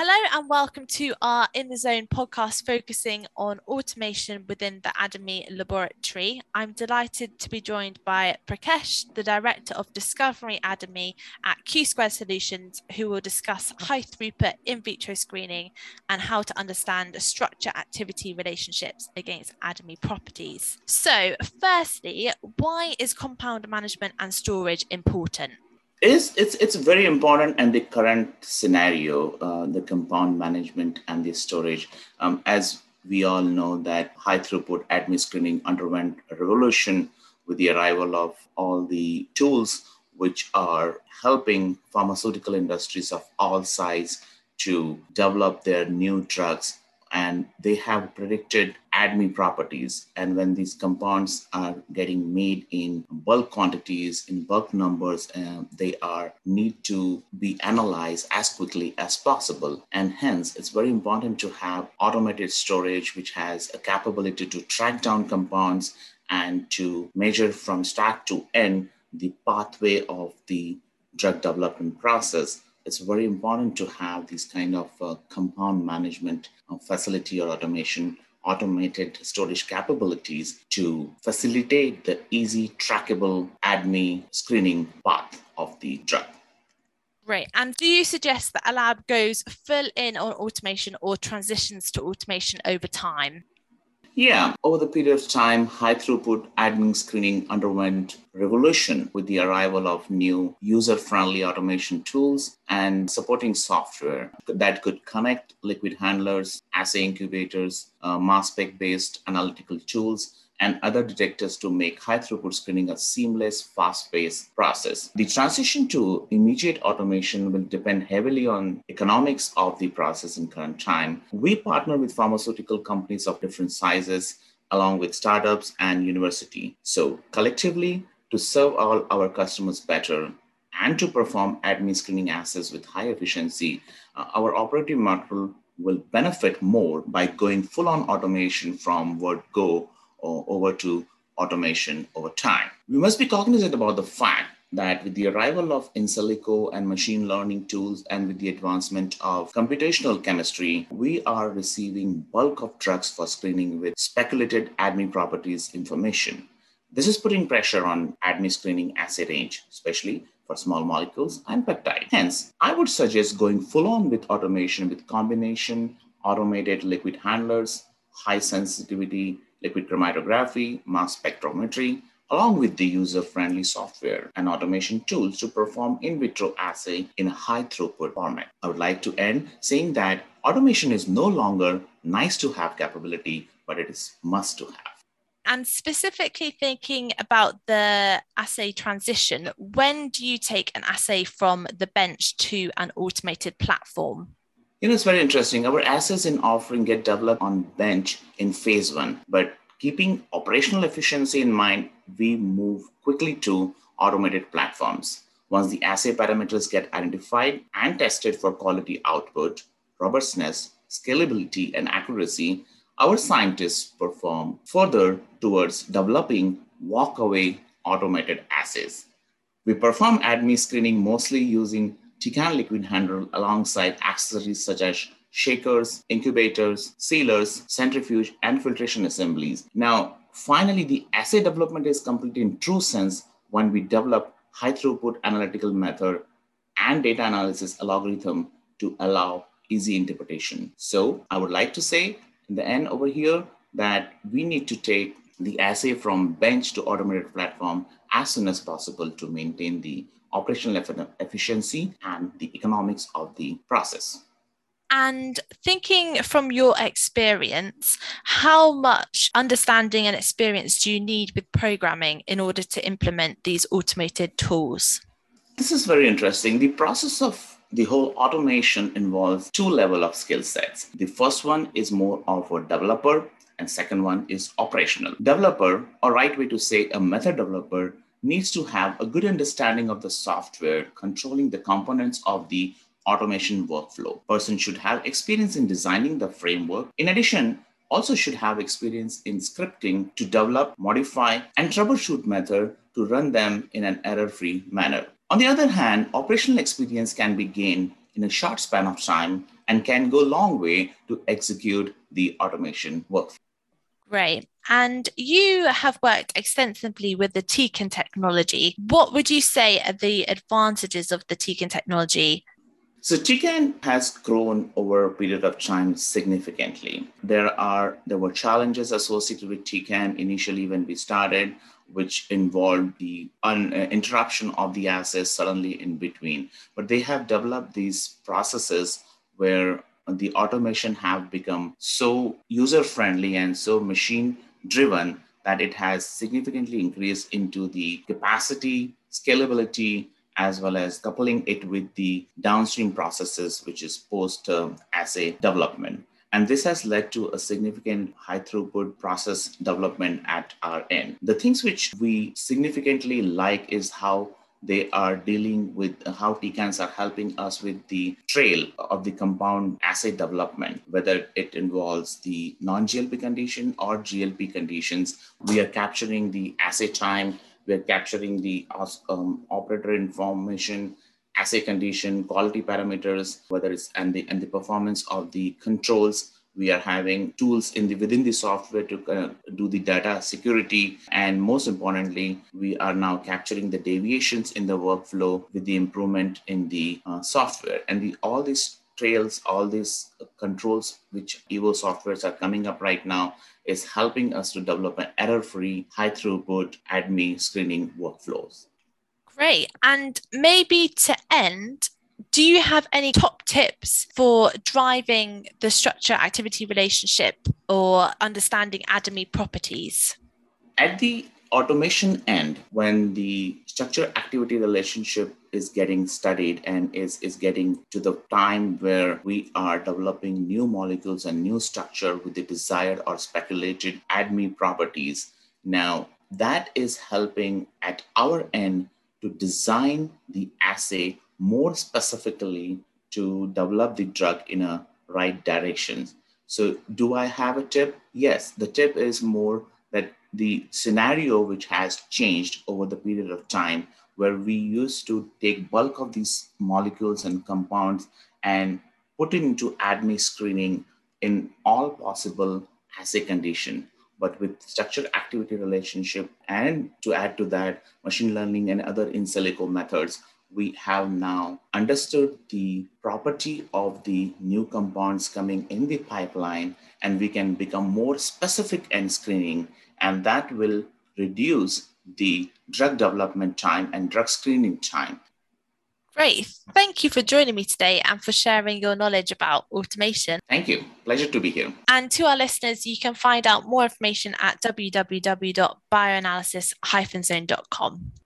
Hello and welcome to our In the Zone podcast focusing on automation within the ADME laboratory. I'm delighted to be joined by Prakash, the Director of Discovery ADME at Q Square Solutions, who will discuss high throughput in vitro screening and how to understand structure activity relationships against ADME properties. So, firstly, why is compound management and storage important? Is it's it's very important and the current scenario uh, the compound management and the storage um, as we all know that high throughput ADME screening underwent a revolution with the arrival of all the tools which are helping pharmaceutical industries of all size to develop their new drugs and they have predicted ADME properties. And when these compounds are getting made in bulk quantities, in bulk numbers, uh, they are need to be analyzed as quickly as possible. And hence, it's very important to have automated storage, which has a capability to track down compounds and to measure from start to end the pathway of the drug development process it's very important to have these kind of uh, compound management uh, facility or automation automated storage capabilities to facilitate the easy trackable ADME screening path of the drug. Right. And do you suggest that a lab goes full in on automation or transitions to automation over time? Yeah, over the period of time, high throughput ADME screening underwent revolution with the arrival of new user friendly automation tools and supporting software that could connect liquid handlers, assay incubators, uh, mass spec based analytical tools, and other detectors to make high throughput screening a seamless, fast paced process. The transition to immediate automation will depend heavily on economics of the process in current time. We partner with pharmaceutical companies of different sizes, along with startups and university. So collectively, to serve all our customers better and to perform ADME screening assays with high efficiency, uh, our operating model will benefit more by going full on automation from word go or over to automation over time. We must be cognizant about the fact that with the arrival of in silico and machine learning tools and with the advancement of computational chemistry, we are receiving bulk of drugs for screening with speculated ADME properties information. This is putting pressure on ADME screening assay range, especially for small molecules and peptide. Hence, I would suggest going full on with automation with combination automated liquid handlers, high sensitivity liquid chromatography, mass spectrometry, along with the user-friendly software and automation tools to perform in vitro assay in a high throughput format. I would like to end saying that automation is no longer nice to have capability, but it is must to have. And specifically thinking about the assay transition, when do you take an assay from the bench to an automated platform? You know, it's very interesting. Our assets in offering get developed on bench in phase one, but keeping operational efficiency in mind, we move quickly to automated platforms. Once the assay parameters get identified and tested for quality output, robustness, scalability, and accuracy, our scientists perform further towards developing walk-away automated assays. We perform ADME screening mostly using Tecan liquid handle alongside accessories such as shakers, incubators, sealers, centrifuge, and filtration assemblies. Now, finally, the assay development is complete in true sense when we develop high throughput analytical method and data analysis algorithm to allow easy interpretation. So I would like to say in the end over here that we need to take the assay from bench to automated platform as soon as possible to maintain the operational efficiency and the economics of the process. And thinking from your experience, how much understanding and experience do you need with programming in order to implement these automated tools? This is very interesting. The process of the whole automation involves two level of skill sets. The first one is more of a developer and second one is operational. Developer, or right way to say a method developer, needs to have a good understanding of the software controlling the components of the automation workflow. Person should have experience in designing the framework. In addition, also should have experience in scripting to develop, modify, and troubleshoot method to run them in an error-free manner. On the other hand, operational experience can be gained in a short span of time and can go a long way to execute the automation workflow. Great. And you have worked extensively with the Tecan technology. What would you say are the advantages of the Tecan technology? So Tecan has grown over a period of time significantly. There are there were challenges associated with Tecan initially when we started, which involved the un, uh, interruption of the assets suddenly in between. But they have developed these processes where the automation have become so user friendly and so machine driven that it has significantly increased into the capacity, scalability, as well as coupling it with the downstream processes, which is post assay development. And this has led to a significant high throughput process development at our end. The things which we significantly like is how they are dealing with how Tecans are helping us with the trail of the compound assay development, whether it involves the non GLP condition or GLP conditions. We are capturing the assay time, we are capturing the um, operator information assay condition quality parameters whether it's and the and the performance of the controls we are having tools in the within the software to uh, do the data security. And most importantly we are now capturing the deviations in the workflow with the improvement in the uh, software. And the, all these trails all these controls which evo softwares are coming up right now is helping us to develop an error-free high throughput adme screening workflows. Great. And maybe to end do you have any top tips for driving the structure activity relationship or understanding ADME properties? At the automation end, when the structure activity relationship is getting studied and is, is getting to the time where we are developing new molecules and new structure with the desired or speculated ADME properties. Now, that is helping at our end to design the assay more specifically to develop the drug in a right direction. So, do I have a tip? Yes, the tip is more that the scenario which has changed over the period of time where we used to take bulk of these molecules and compounds and put it into ADME screening in all possible assay condition but with structure activity relationship and to add to that machine learning and other in silico methods we have now understood the property of the new compounds coming in the pipeline, and we can become more specific in screening, and that will reduce the drug development time and drug screening time. Great. Thank you for joining me today and for sharing your knowledge about automation. Thank you. Pleasure to be here. And to our listeners, you can find out more information at www.bioanalysis-zone.com.